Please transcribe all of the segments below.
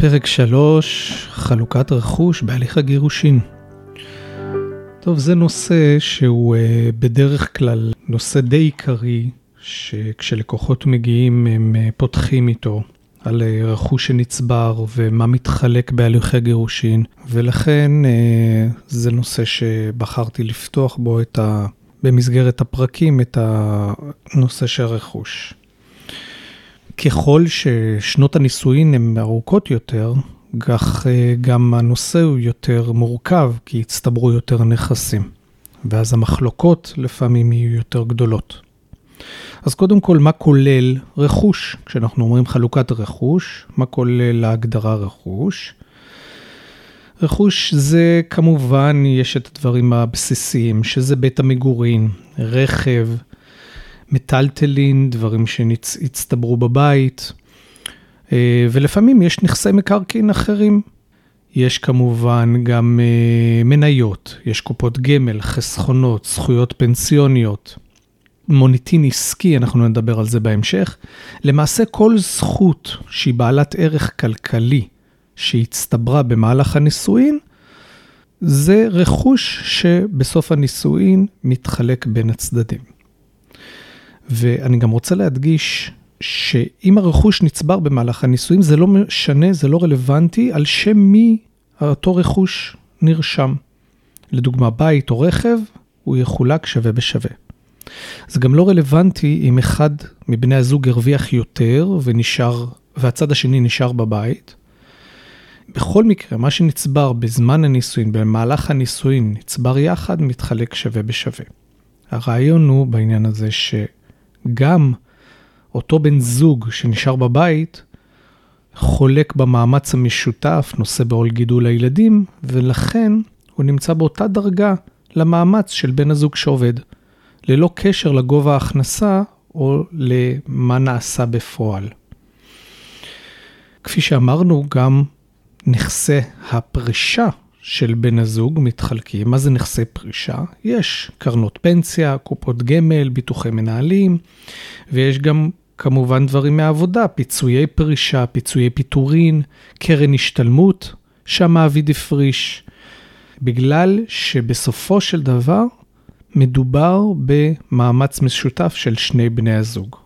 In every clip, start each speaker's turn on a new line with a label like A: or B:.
A: פרק 3, חלוקת רכוש בהליך הגירושין. טוב, זה נושא שהוא uh, בדרך כלל נושא די עיקרי, שכשלקוחות מגיעים הם uh, פותחים איתו על uh, רכוש שנצבר ומה מתחלק בהליכי הגירושין, ולכן זה נושא שבחרתי לפתוח בו את ה... במסגרת הפרקים את הנושא של רכוש. ככל ששנות הנישואין הן ארוכות יותר, כך אה, גם הנושא הוא יותר מורכב, כי הצטברו יותר נכסים. ואז המחלוקות לפעמים יהיו יותר גדולות. אז קודם כל, מה כולל רכוש? כשאנחנו אומרים חלוקת רכוש, מה כולל ההגדרה רכוש? רכוש זה כמובן, יש את הדברים הבסיסיים, שזה בית המגורין, רכב, מטלטלין, דברים שהצטברו בבית, אה, ולפעמים יש נכסי מקרקעין אחרים. יש כמובן גם אה, מניות, יש קופות גמל, חסכונות, זכויות פנסיוניות, מוניטין עסקי, אנחנו נדבר על זה בהמשך. למעשה כל זכות שהיא בעלת ערך כלכלי שהצטברה במהלך הנישואין, זה רכוש שבסוף הנישואין מתחלק בין הצדדים. ואני גם רוצה להדגיש שאם הרכוש נצבר במהלך הנישואים, זה לא משנה, זה לא רלוונטי על שם מי אותו רכוש נרשם. לדוגמה, בית או רכב, הוא יחולק שווה בשווה. זה גם לא רלוונטי אם אחד מבני הזוג הרוויח יותר ונשאר, והצד השני נשאר בבית. בכל מקרה, מה שנצבר בזמן הנישואין, במהלך הנישואין, נצבר יחד, מתחלק שווה בשווה. הרעיון הוא בעניין הזה ש... גם אותו בן זוג שנשאר בבית, חולק במאמץ המשותף, נושא בעול גידול הילדים, ולכן הוא נמצא באותה דרגה למאמץ של בן הזוג שעובד, ללא קשר לגובה ההכנסה או למה נעשה בפועל. כפי שאמרנו, גם נכסי הפרישה של בן הזוג מתחלקים. מה זה נכסי פרישה? יש קרנות פנסיה, קופות גמל, ביטוחי מנהלים, ויש גם כמובן דברים מהעבודה, פיצויי פרישה, פיצויי פיטורין, קרן השתלמות שהמעביד הפריש. בגלל שבסופו של דבר מדובר במאמץ משותף של שני בני הזוג.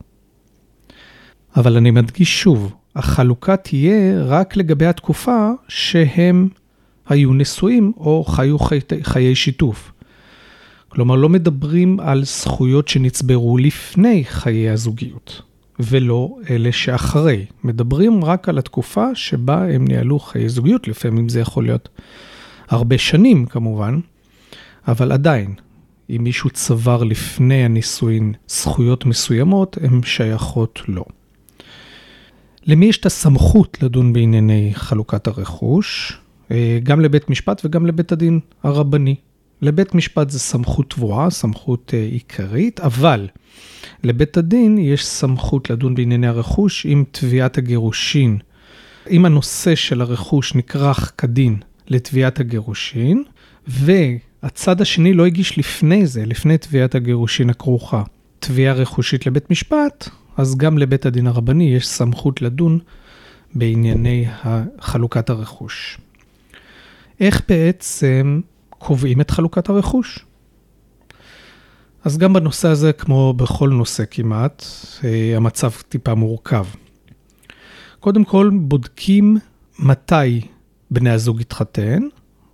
A: אבל אני מדגיש שוב, החלוקה תהיה רק לגבי התקופה שהם היו נשואים או חיו חי... חיי שיתוף. כלומר, לא מדברים על זכויות שנצברו לפני חיי הזוגיות, ולא אלה שאחרי. מדברים רק על התקופה שבה הם ניהלו חיי זוגיות, לפעמים זה יכול להיות הרבה שנים כמובן, אבל עדיין, אם מישהו צבר לפני הנישואין זכויות מסוימות, הן שייכות לו. למי יש את הסמכות לדון בענייני חלוקת הרכוש? אה, גם לבית משפט וגם לבית הדין הרבני. לבית משפט זה סמכות תבואה, סמכות אה, עיקרית, אבל לבית הדין יש סמכות לדון בענייני הרכוש עם תביעת הגירושין. אם הנושא של הרכוש נכרך כדין לתביעת הגירושין, והצד השני לא הגיש לפני זה, לפני תביעת הגירושין הכרוכה, תביעה רכושית לבית משפט, אז גם לבית הדין הרבני יש סמכות לדון בענייני חלוקת הרכוש. איך בעצם קובעים את חלוקת הרכוש? אז גם בנושא הזה, כמו בכל נושא כמעט, אה, המצב טיפה מורכב. קודם כל, בודקים מתי בני הזוג התחתן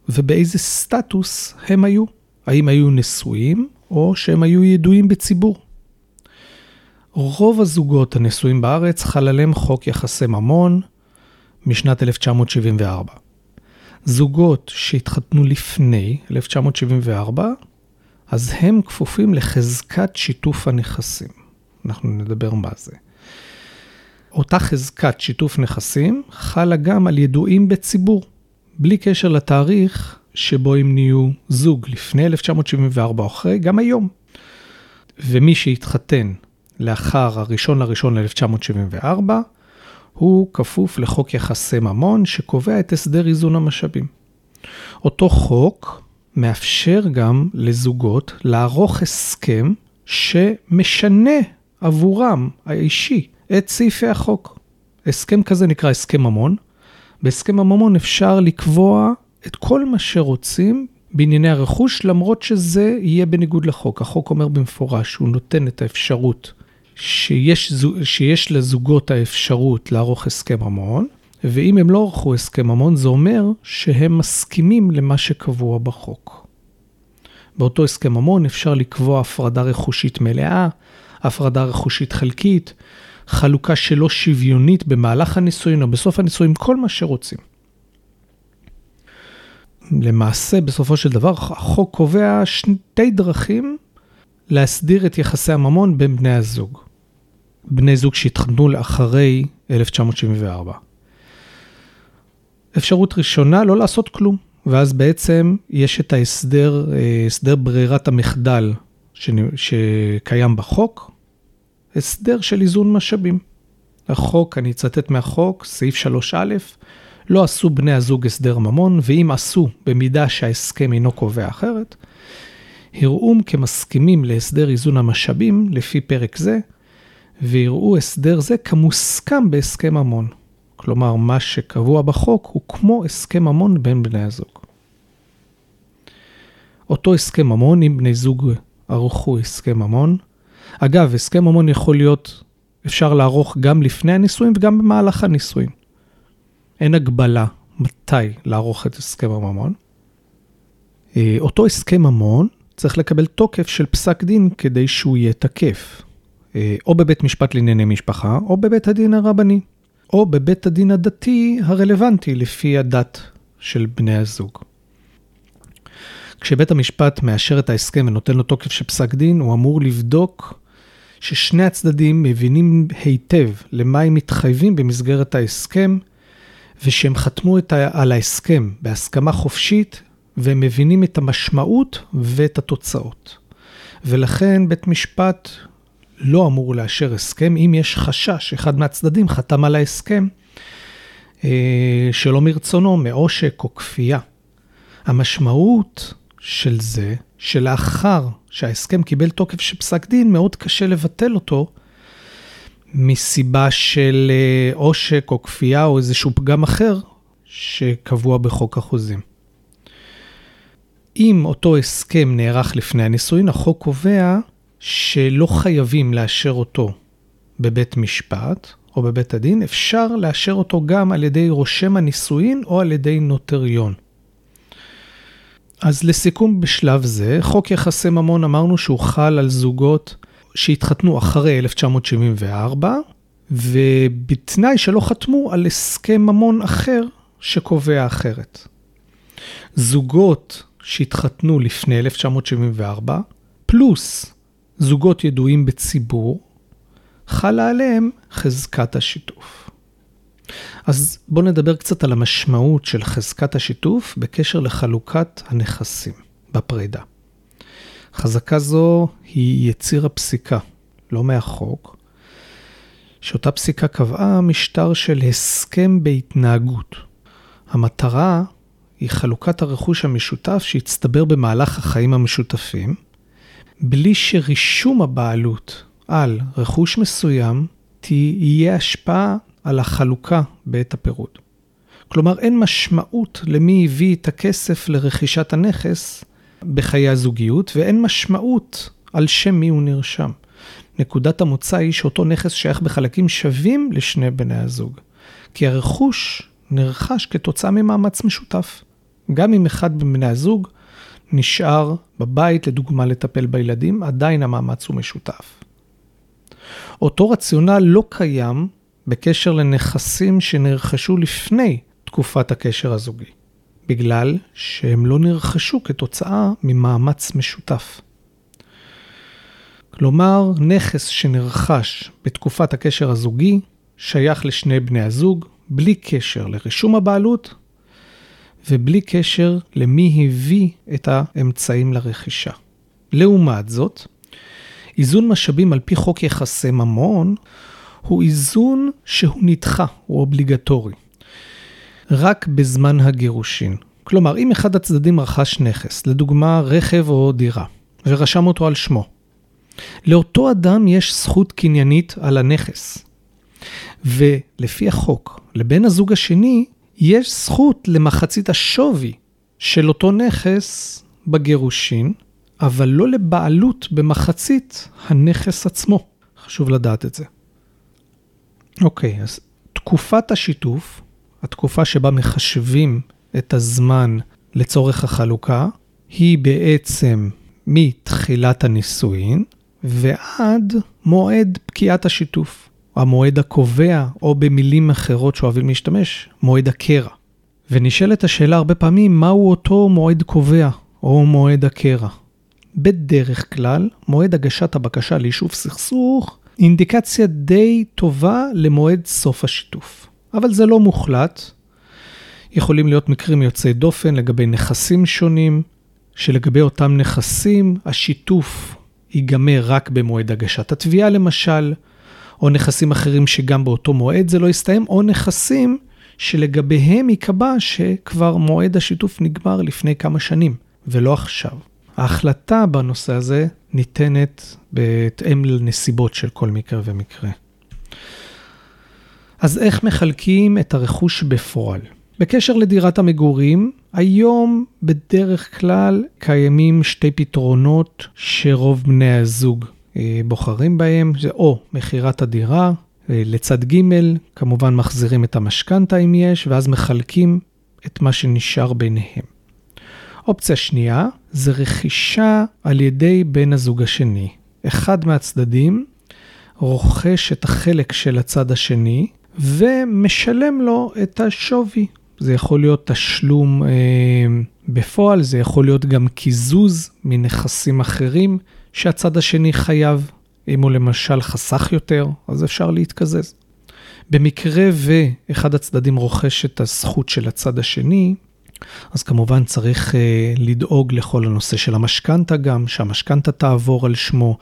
A: ובאיזה סטטוס הם היו. האם היו נשואים או שהם היו ידועים בציבור. רוב הזוגות הנשואים בארץ חל עליהם חוק יחסי ממון משנת 1974. זוגות שהתחתנו לפני 1974, אז הם כפופים לחזקת שיתוף הנכסים. אנחנו נדבר מה זה. אותה חזקת שיתוף נכסים חלה גם על ידועים בציבור, בלי קשר לתאריך שבו הם נהיו זוג לפני 1974 או אחרי, גם היום. ומי שהתחתן לאחר הראשון לראשון 1974, הוא כפוף לחוק יחסי ממון שקובע את הסדר איזון המשאבים. אותו חוק מאפשר גם לזוגות לערוך הסכם שמשנה עבורם האישי את סעיפי החוק. הסכם כזה נקרא הסכם ממון, בהסכם הממון אפשר לקבוע את כל מה שרוצים בענייני הרכוש, למרות שזה יהיה בניגוד לחוק. החוק אומר במפורש שהוא נותן את האפשרות שיש, שיש לזוגות האפשרות לערוך הסכם ממון, ואם הם לא ערכו הסכם ממון, זה אומר שהם מסכימים למה שקבוע בחוק. באותו הסכם ממון אפשר לקבוע הפרדה רכושית מלאה, הפרדה רכושית חלקית, חלוקה שלא שוויונית במהלך הנישואין או בסוף הנישואין, כל מה שרוצים. למעשה, בסופו של דבר, החוק קובע שתי דרכים להסדיר את יחסי הממון בין בני הזוג. בני זוג שהתחתנו לאחרי 1974. אפשרות ראשונה, לא לעשות כלום, ואז בעצם יש את ההסדר, אה, הסדר ברירת המחדל שקיים בחוק, הסדר של איזון משאבים. החוק, אני אצטט מהחוק, סעיף 3א, לא עשו בני הזוג הסדר ממון, ואם עשו במידה שההסכם אינו קובע אחרת, הראום כמסכימים להסדר איזון המשאבים לפי פרק זה, ויראו הסדר זה כמוסכם בהסכם ממון. כלומר, מה שקבוע בחוק הוא כמו הסכם ממון בין בני הזוג. אותו הסכם ממון, אם בני זוג ערכו הסכם ממון, אגב, הסכם ממון יכול להיות, אפשר לערוך גם לפני הנישואין וגם במהלך הנישואין. אין הגבלה מתי לערוך את הסכם הממון. אה, אותו הסכם ממון צריך לקבל תוקף של פסק דין כדי שהוא יהיה תקף. אה, או בבית משפט לענייני משפחה, או בבית הדין הרבני, או בבית הדין הדתי הרלוונטי לפי הדת של בני הזוג. כשבית המשפט מאשר את ההסכם ונותן לו תוקף של פסק דין, הוא אמור לבדוק ששני הצדדים מבינים היטב למה הם מתחייבים במסגרת ההסכם, ושהם חתמו ה, על ההסכם בהסכמה חופשית, והם מבינים את המשמעות ואת התוצאות. ולכן בית משפט לא אמור לאשר הסכם אם יש חשש, אחד מהצדדים חתם על ההסכם אה, שלא מרצונו, מעושק או כפייה. המשמעות של זה, שלאחר שההסכם קיבל תוקף של פסק דין, מאוד קשה לבטל אותו מסיבה של אה, עושק או כפייה או איזשהו פגם אחר שקבוע בחוק החוזים. אם אותו הסכם נערך לפני הנישואין, החוק קובע שלא חייבים לאשר אותו בבית משפט או בבית הדין, אפשר לאשר אותו גם על ידי רושם הנישואין או על ידי נוטריון. אז לסיכום בשלב זה, חוק יחסי ממון אמרנו שהוא חל על זוגות שהתחתנו אחרי 1974, ובתנאי שלא חתמו על הסכם ממון אחר שקובע אחרת. זוגות שהתחתנו לפני 1974, פלוס זוגות ידועים בציבור, חלה עליהם חזקת השיתוף. אז בואו נדבר קצת על המשמעות של חזקת השיתוף בקשר לחלוקת הנכסים בפרידה. חזקה זו היא יציר הפסיקה, לא מהחוק, שאותה פסיקה קבעה משטר של הסכם בהתנהגות. המטרה היא חלוקת הרכוש המשותף שהצטבר במהלך החיים המשותפים, בלי שרישום הבעלות על רכוש מסוים תהיה השפעה על החלוקה בעת הפירוד. כלומר, אין משמעות למי הביא את הכסף לרכישת הנכס בחיי הזוגיות, ואין משמעות על שם מי הוא נרשם. נקודת המוצא היא שאותו נכס שייך בחלקים שווים לשני בני הזוג, כי הרכוש נרכש כתוצאה ממאמץ משותף. גם אם אחד מבני הזוג נשאר בבית, לדוגמה לטפל בילדים, עדיין המאמץ הוא משותף. אותו רציונל לא קיים בקשר לנכסים שנרכשו לפני תקופת הקשר הזוגי, בגלל שהם לא נרכשו כתוצאה ממאמץ משותף. כלומר, נכס שנרכש בתקופת הקשר הזוגי שייך לשני בני הזוג, בלי קשר לרישום הבעלות ובלי קשר למי הביא את האמצעים לרכישה. לעומת זאת, איזון משאבים על פי חוק יחסי ממון הוא איזון שהוא נדחה, הוא אובליגטורי. רק בזמן הגירושין. כלומר, אם אחד הצדדים רכש נכס, לדוגמה רכב או דירה, ורשם אותו על שמו, לאותו אדם יש זכות קניינית על הנכס. ולפי החוק, לבן הזוג השני יש זכות למחצית השווי של אותו נכס בגירושין, אבל לא לבעלות במחצית הנכס עצמו. חשוב לדעת את זה. אוקיי, אז תקופת השיתוף, התקופה שבה מחשבים את הזמן לצורך החלוקה, היא בעצם מתחילת הנישואין ועד מועד פקיעת השיתוף. המועד הקובע, או במילים אחרות שאוהבים להשתמש, מועד הקרע. ונשאלת השאלה הרבה פעמים, מהו אותו מועד קובע, או מועד הקרע? בדרך כלל, מועד הגשת הבקשה ליישוב סכסוך, אינדיקציה די טובה למועד סוף השיתוף. אבל זה לא מוחלט. יכולים להיות מקרים יוצאי דופן לגבי נכסים שונים, שלגבי אותם נכסים, השיתוף ייגמר רק במועד הגשת התביעה למשל, או נכסים אחרים שגם באותו מועד זה לא יסתיים, או נכסים שלגביהם ייקבע שכבר מועד השיתוף נגמר לפני כמה שנים, ולא עכשיו. ההחלטה בנושא הזה ניתנת בהתאם לנסיבות של כל מקרה ומקרה. אז איך מחלקים את הרכוש בפועל? בקשר לדירת המגורים, היום בדרך כלל קיימים שתי פתרונות שרוב בני הזוג בוחרים בהם, זה או מכירת הדירה, אה, לצד ג', כמובן מחזירים את המשכנתה אם יש, ואז מחלקים את מה שנשאר ביניהם. אופציה שנייה זה רכישה על ידי בן הזוג השני. אחד מהצדדים רוכש את החלק של הצד השני ומשלם לו את השווי. זה יכול להיות תשלום אה, בפועל, זה יכול להיות גם קיזוז מנכסים אחרים שהצד השני חייב. אם הוא למשל חסך יותר, אז אפשר להתקזז. במקרה ואחד הצדדים רוכש את הזכות של הצד השני, אז כמובן צריך uh, לדאוג לכל הנושא של המשכנתה גם, שהמשכנתה תעבור על שמו,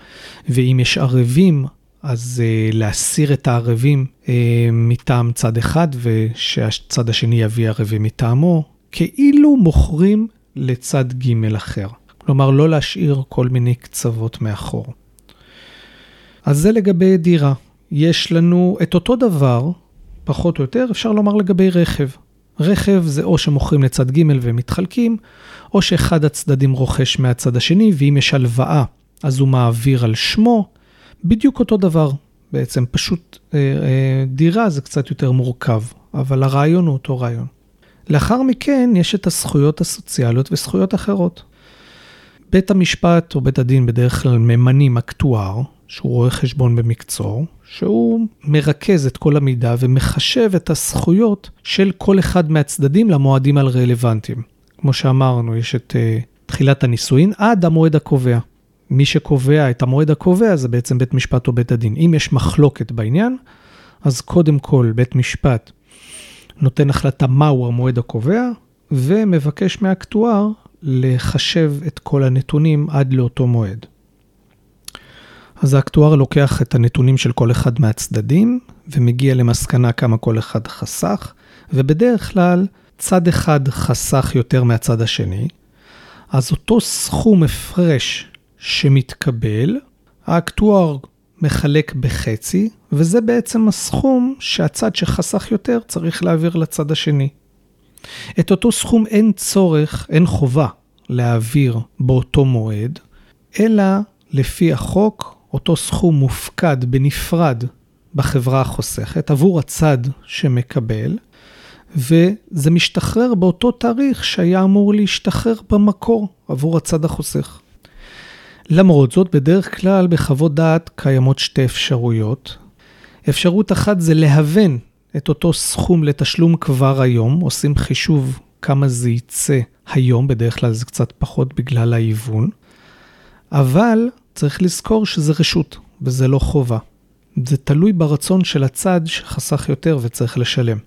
A: ואם יש ערבים, אז uh, להסיר את הערבים uh, מטעם צד אחד, ושהצד השני יביא ערבים מטעמו, כאילו מוכרים לצד ג' אחר. כלומר, לא להשאיר כל מיני קצוות מאחור. אז זה לגבי דירה. יש לנו את אותו דבר, פחות או יותר, אפשר לומר לגבי רכב. רכב זה או שמוכרים לצד ג' ומתחלקים, או שאחד הצדדים רוכש מהצד השני, ואם יש הלוואה, אז הוא מעביר על שמו. בדיוק אותו דבר, בעצם פשוט אה, אה, דירה זה קצת יותר מורכב, אבל הרעיון הוא אותו רעיון. לאחר מכן יש את הזכויות הסוציאליות וזכויות אחרות. בית המשפט או בית הדין בדרך כלל ממנים אקטואר, שהוא רואה חשבון במקצוע, שהוא מרכז את כל המידע ומחשב את הזכויות של כל אחד מהצדדים למועדים הרלוונטיים. כמו שאמרנו, יש את uh, תחילת הנישואין עד המועד הקובע. מי שקובע את המועד הקובע זה בעצם בית משפט או בית הדין. אם יש מחלוקת בעניין, אז קודם כל בית משפט נותן החלטה מהו המועד הקובע, ומבקש מהאקטואר לחשב את כל הנתונים עד לאותו מועד. אז האקטואר לוקח את הנתונים של כל אחד מהצדדים ומגיע למסקנה כמה כל אחד חסך, ובדרך כלל צד אחד חסך יותר מהצד השני, אז אותו סכום הפרש שמתקבל, האקטואר מחלק בחצי, וזה בעצם הסכום שהצד שחסך יותר צריך להעביר לצד השני. את אותו סכום אין צורך, אין חובה להעביר באותו מועד, אלא לפי החוק אותו סכום מופקד בנפרד בחברה החוסכת עבור הצד שמקבל, וזה משתחרר באותו תאריך שהיה אמור להשתחרר במקור עבור הצד החוסך. למרות זאת, בדרך כלל בחוות דעת קיימות שתי אפשרויות. אפשרות אחת זה להוון את אותו סכום לתשלום כבר היום, עושים חישוב כמה זה יצא היום, בדרך כלל זה קצת פחות בגלל ההיוון, אבל צריך לזכור שזה רשות וזה לא חובה. זה תלוי ברצון של הצד שחסך יותר וצריך לשלם.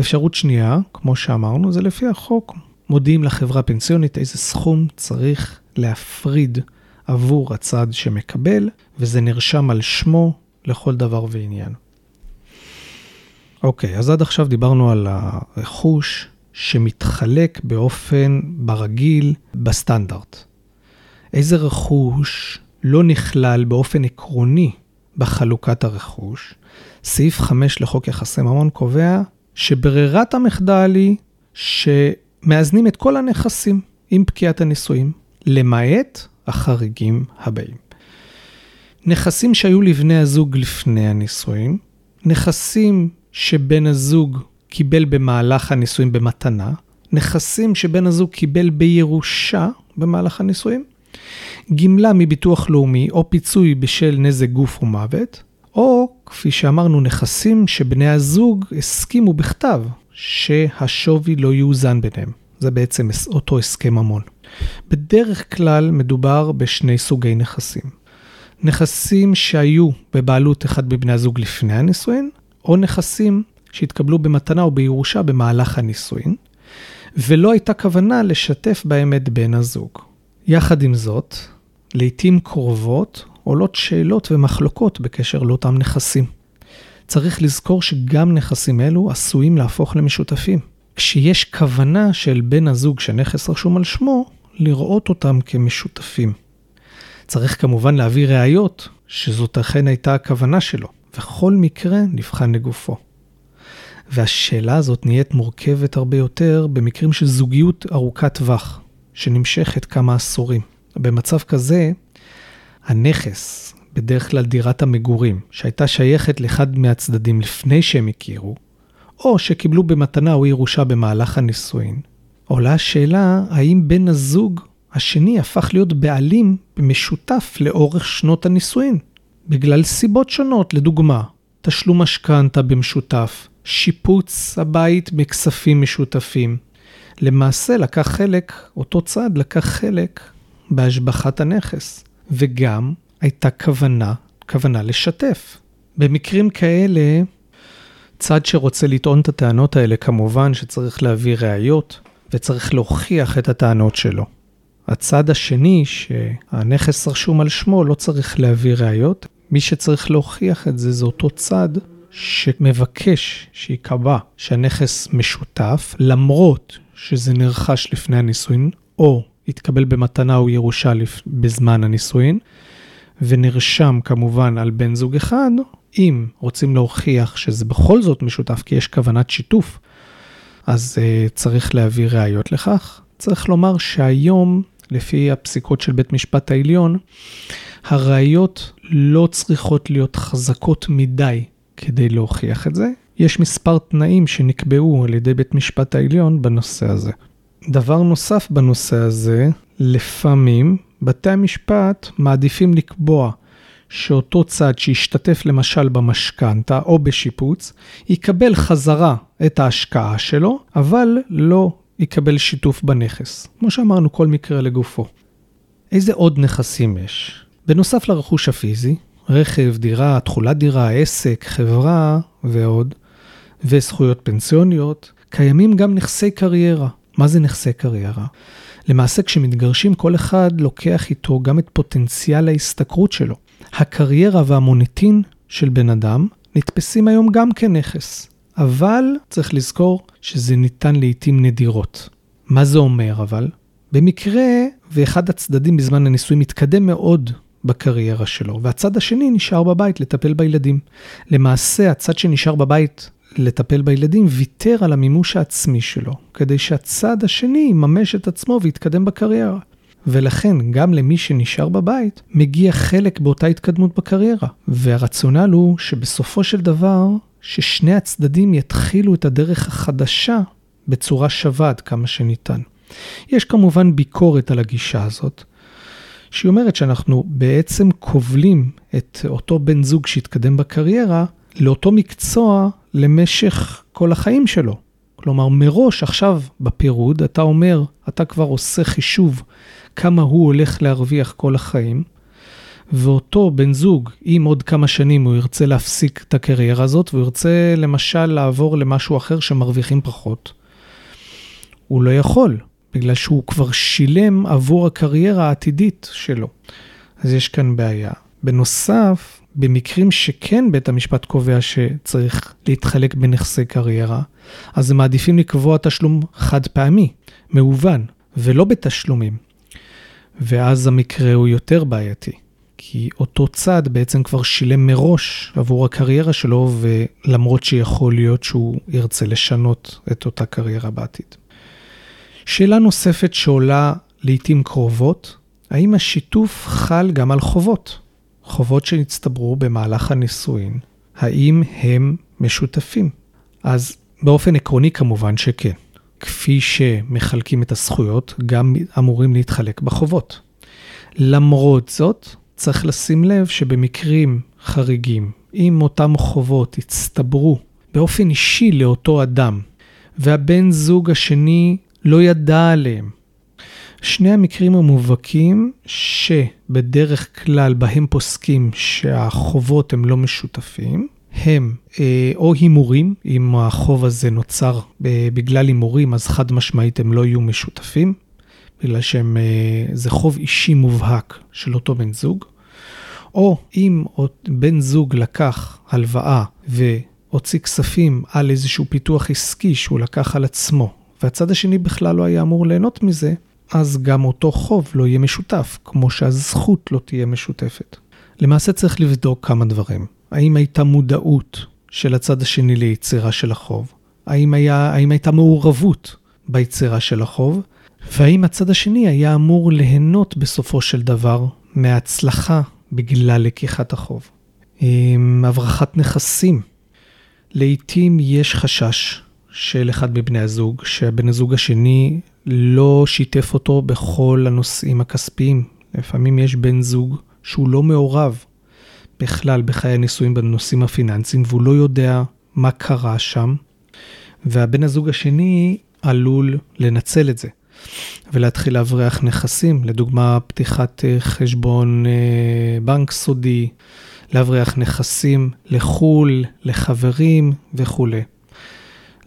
A: אפשרות שנייה, כמו שאמרנו, זה לפי החוק. מודיעים לחברה הפנסיונית איזה סכום צריך להפריד עבור הצד שמקבל, וזה נרשם על שמו לכל דבר ועניין. אוקיי, אז עד עכשיו דיברנו על הרכוש שמתחלק באופן ברגיל בסטנדרט. איזה רכוש לא נכלל באופן עקרוני בחלוקת הרכוש. סעיף 5 לחוק יחסי ממון קובע שברירת המחדל היא שמאזנים את כל הנכסים עם פקיעת הנישואים, למעט החריגים הבאים. נכסים שהיו לבני הזוג לפני הנישואים, נכסים שבן הזוג קיבל במהלך הנישואים במתנה, נכסים שבן הזוג קיבל בירושה במהלך הנישואים, גמלה מביטוח לאומי או פיצוי בשל נזק גוף או מוות, או כפי שאמרנו, נכסים שבני הזוג הסכימו בכתב שהשווי לא יאוזן ביניהם. זה בעצם אותו הסכם ממון. בדרך כלל מדובר בשני סוגי נכסים. נכסים שהיו בבעלות אחד מבני הזוג לפני הנישואין, או נכסים שהתקבלו במתנה או בירושה במהלך הנישואין, ולא הייתה כוונה לשתף בהם את בן הזוג. יחד עם זאת, לעתים קרובות עולות שאלות ומחלוקות בקשר לאותם נכסים. צריך לזכור שגם נכסים אלו עשויים להפוך למשותפים. כשיש כוונה של בן הזוג שנכס רשום על שמו, לראות אותם כמשותפים. צריך כמובן להביא ראיות שזאת אכן הייתה הכוונה שלו, וכל מקרה נבחן לגופו. והשאלה הזאת נהיית מורכבת הרבה יותר במקרים של זוגיות ארוכת טווח, שנמשכת כמה עשורים. במצב כזה, הנכס, בדרך כלל דירת המגורים, שהייתה שייכת לאחד מהצדדים לפני שהם הכירו, או שקיבלו במתנה או ירושה במהלך הנישואין, עולה השאלה האם בן הזוג השני הפך להיות בעלים משותף לאורך שנות הנישואין, בגלל סיבות שונות, לדוגמה, תשלום משכנתה במשותף, שיפוץ הבית בכספים משותפים. למעשה לקח חלק, אותו צד לקח חלק בהשבחת הנכס, וגם הייתה כוונה, כוונה לשתף. במקרים כאלה, צד שרוצה לטעון את הטענות האלה, כמובן שצריך להביא ראיות וצריך להוכיח את הטענות שלו. הצד השני, שהנכס רשום על שמו, לא צריך להביא ראיות. מי שצריך להוכיח את זה, זה אותו צד שמבקש שיקבע שהנכס משותף, למרות שזה נרכש לפני הנישואין, או התקבל במתנה או ירושה בזמן הנישואין, ונרשם כמובן על בן זוג אחד, אם רוצים להוכיח שזה בכל זאת משותף, כי יש כוונת שיתוף, אז uh, צריך להביא ראיות לכך. צריך לומר שהיום, לפי הפסיקות של בית משפט העליון, הראיות לא צריכות להיות חזקות מדי כדי להוכיח את זה. יש מספר תנאים שנקבעו על ידי בית משפט העליון בנושא הזה. דבר נוסף בנושא הזה, לפעמים בתי המשפט מעדיפים לקבוע שאותו צד שהשתתף למשל במשכנתה או בשיפוץ, יקבל חזרה את ההשקעה שלו, אבל לא יקבל שיתוף בנכס. כמו שאמרנו, כל מקרה לגופו. איזה עוד נכסים יש? בנוסף לרכוש הפיזי, רכב, דירה, תכולת דירה, עסק, חברה ועוד, וזכויות פנסיוניות, קיימים גם נכסי קריירה. מה זה נכסי קריירה? למעשה כשמתגרשים כל אחד לוקח איתו גם את פוטנציאל ההשתכרות שלו. הקריירה והמוניטין של בן אדם נתפסים היום גם כנכס, אבל צריך לזכור שזה ניתן לעיתים נדירות. מה זה אומר אבל? במקרה ואחד הצדדים בזמן הניסוי מתקדם מאוד בקריירה שלו, והצד השני נשאר בבית לטפל בילדים. למעשה, הצד שנשאר בבית לטפל בילדים ויתר על המימוש העצמי שלו, כדי שהצד השני יממש את עצמו ויתקדם בקריירה. ולכן גם למי שנשאר בבית מגיע חלק באותה התקדמות בקריירה. והרציונל הוא שבסופו של דבר, ששני הצדדים יתחילו את הדרך החדשה בצורה שווה עד כמה שניתן. יש כמובן ביקורת על הגישה הזאת, שהיא אומרת שאנחנו בעצם כובלים את אותו בן זוג שהתקדם בקריירה לאותו מקצוע למשך כל החיים שלו. כלומר, מראש עכשיו בפירוד אתה אומר, אתה כבר עושה חישוב כמה הוא הולך להרוויח כל החיים, ואותו בן זוג, אם עוד כמה שנים הוא ירצה להפסיק את הקריירה הזאת, והוא ירצה למשל לעבור למשהו אחר שמרוויחים פחות, הוא לא יכול, בגלל שהוא כבר שילם עבור הקריירה העתידית שלו. אז יש כאן בעיה. בנוסף, במקרים שכן בית המשפט קובע שצריך להתחלק בנכסי קריירה, אז הם מעדיפים לקבוע תשלום חד פעמי, מהוון, ולא בתשלומים. ואז המקרה הוא יותר בעייתי. כי אותו צד בעצם כבר שילם מראש עבור הקריירה שלו, ולמרות שיכול להיות שהוא ירצה לשנות את אותה קריירה בעתיד. שאלה נוספת שעולה לעיתים קרובות, האם השיתוף חל גם על חובות? חובות שנצטברו במהלך הנישואין, האם הם משותפים? אז באופן עקרוני כמובן שכן. כפי שמחלקים את הזכויות, גם אמורים להתחלק בחובות. למרות זאת, צריך לשים לב שבמקרים חריגים, אם אותם חובות הצטברו באופן אישי לאותו אדם, והבן זוג השני לא ידע עליהם, שני המקרים המובהקים שבדרך כלל בהם פוסקים שהחובות הם לא משותפים, הם אה, או הימורים, אם החוב הזה נוצר בגלל הימורים, אז חד משמעית הם לא יהיו משותפים, בגלל שזה אה, חוב אישי מובהק של אותו בן זוג, או אם בן זוג לקח הלוואה והוציא כספים על איזשהו פיתוח עסקי שהוא לקח על עצמו, והצד השני בכלל לא היה אמור ליהנות מזה, אז גם אותו חוב לא יהיה משותף, כמו שהזכות לא תהיה משותפת. למעשה צריך לבדוק כמה דברים. האם הייתה מודעות של הצד השני ליצירה של החוב? האם, היה, האם הייתה מעורבות ביצירה של החוב? והאם הצד השני היה אמור ליהנות בסופו של דבר מהצלחה בגלל לקיחת החוב? הברחת נכסים. לעתים יש חשש של אחד מבני הזוג, שהבן הזוג השני לא שיתף אותו בכל הנושאים הכספיים. לפעמים יש בן זוג שהוא לא מעורב בכלל בחיי הנישואים בנושאים הפיננסיים, והוא לא יודע מה קרה שם, והבן הזוג השני עלול לנצל את זה. ולהתחיל להבריח נכסים, לדוגמה פתיחת אה, חשבון אה, בנק סודי, להבריח נכסים לחו"ל, לחברים וכולי.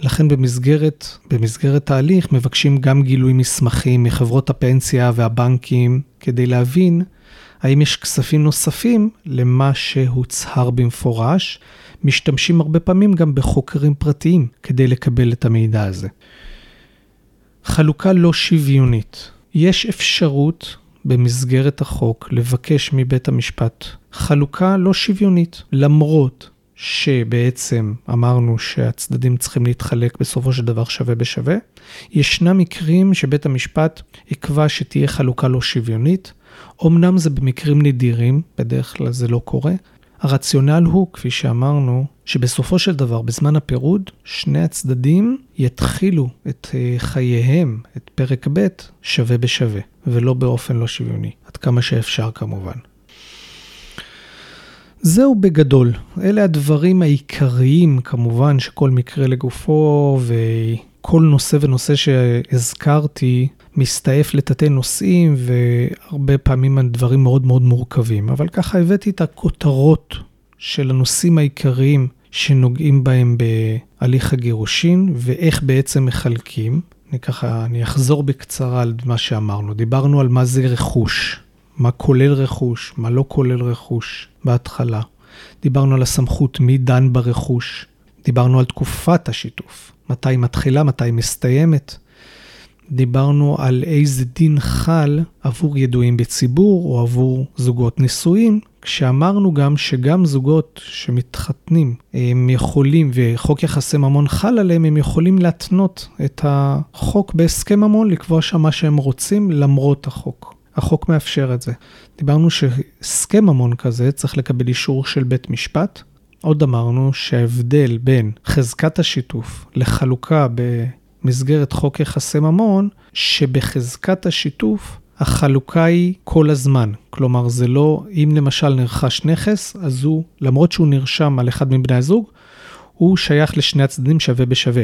A: לכן במסגרת, במסגרת ההליך מבקשים גם גילוי מסמכים מחברות הפנסיה והבנקים כדי להבין האם יש כספים נוספים למה שהוצהר במפורש. משתמשים הרבה פעמים גם בחוקרים פרטיים כדי לקבל את המידע הזה. חלוקה לא שוויונית. יש אפשרות במסגרת החוק לבקש מבית המשפט חלוקה לא שוויונית, למרות שבעצם אמרנו שהצדדים צריכים להתחלק בסופו של דבר שווה בשווה. ישנם מקרים שבית המשפט יקבע שתהיה חלוקה לא שוויונית. אמנם זה במקרים נדירים, בדרך כלל זה לא קורה. הרציונל הוא, כפי שאמרנו, שבסופו של דבר, בזמן הפירוד, שני הצדדים יתחילו את אה, חייהם, את פרק ב', שווה בשווה, ולא באופן לא שוויוני, עד כמה שאפשר כמובן. זהו בגדול, אלה הדברים העיקריים כמובן שכל מקרה לגופו וכל נושא ונושא שהזכרתי מסתעף לתתי נושאים והרבה פעמים הדברים מאוד מאוד מורכבים, אבל ככה הבאתי את הכותרות של הנושאים העיקריים שנוגעים בהם בהליך הגירושין ואיך בעצם מחלקים. אני ככה, אני אחזור בקצרה על מה שאמרנו. דיברנו על מה זה רכוש, מה כולל רכוש, מה לא כולל רכוש בהתחלה. דיברנו על הסמכות, מי דן ברכוש. דיברנו על תקופת השיתוף, מתי מתחילה, מתי מסתיימת. דיברנו על איזה דין חל עבור ידועים בציבור או עבור זוגות נשואים, כשאמרנו גם שגם זוגות שמתחתנים, הם יכולים, וחוק יחסי ממון חל עליהם, הם יכולים להתנות את החוק בהסכם ממון, לקבוע שם מה שהם רוצים למרות החוק. החוק מאפשר את זה. דיברנו שהסכם ממון כזה צריך לקבל אישור של בית משפט. עוד אמרנו שההבדל בין חזקת השיתוף לחלוקה במסגרת חוק יחסי ממון, שבחזקת השיתוף החלוקה היא כל הזמן. כלומר, זה לא, אם למשל נרכש נכס, אז הוא, למרות שהוא נרשם על אחד מבני הזוג, הוא שייך לשני הצדדים שווה בשווה.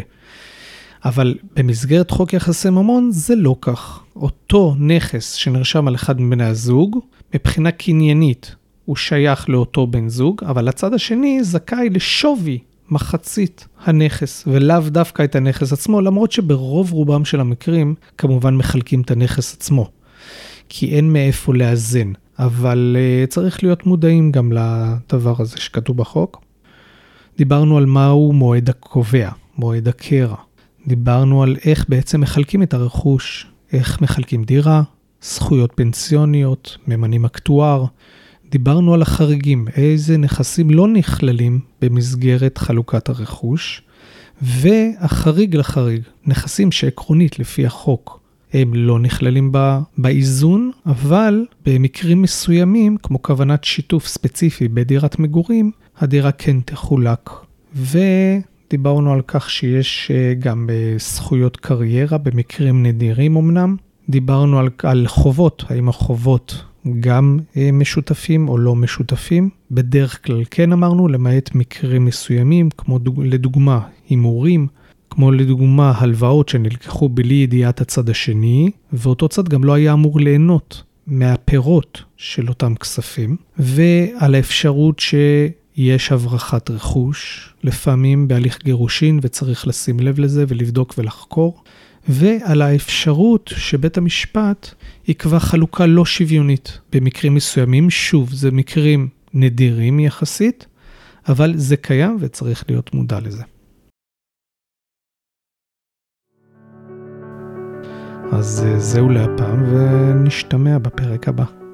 A: אבל במסגרת חוק יחסי ממון זה לא כך. אותו נכס שנרשם על אחד מבני הזוג, מבחינה קניינית הוא שייך לאותו בן זוג, אבל הצד השני זכאי לשווי מחצית הנכס, ולאו דווקא את הנכס עצמו, למרות שברוב רובם של המקרים כמובן מחלקים את הנכס עצמו, כי אין מאיפה לאזן. אבל uh, צריך להיות מודעים גם לדבר הזה שכתוב בחוק. דיברנו על מהו מועד הקובע, מועד הקרע. דיברנו על איך בעצם מחלקים את הרכוש, איך מחלקים דירה, זכויות פנסיוניות, ממנים אקטואר, דיברנו על החריגים, איזה נכסים לא נכללים במסגרת חלוקת הרכוש, והחריג לחריג, נכסים שעקרונית לפי החוק הם לא נכללים באיזון, אבל במקרים מסוימים, כמו כוונת שיתוף ספציפי בדירת מגורים, הדירה כן תחולק. ודיברנו על כך שיש אה, גם אה, זכויות קריירה במקרים נדירים אמנם. דיברנו על, על חובות, האם החובות גם אה, משותפים או לא משותפים. בדרך כלל כן אמרנו, למעט מקרים מסוימים, כמו דוג, לדוגמה הימורים, כמו לדוגמה הלוואות שנלקחו בלי ידיעת הצד השני, ואותו צד גם לא היה אמור ליהנות מהפירות של אותם כספים, ועל האפשרות שיש הברחת רכוש, לפעמים בהליך גירושין, וצריך לשים לב לזה ולבדוק ולחקור. ועל האפשרות שבית המשפט יקבע חלוקה לא שוויונית במקרים מסוימים. שוב, זה מקרים נדירים יחסית, אבל זה קיים וצריך להיות מודע לזה. אז אה, זהו להפעם ונשתמע בפרק הבא.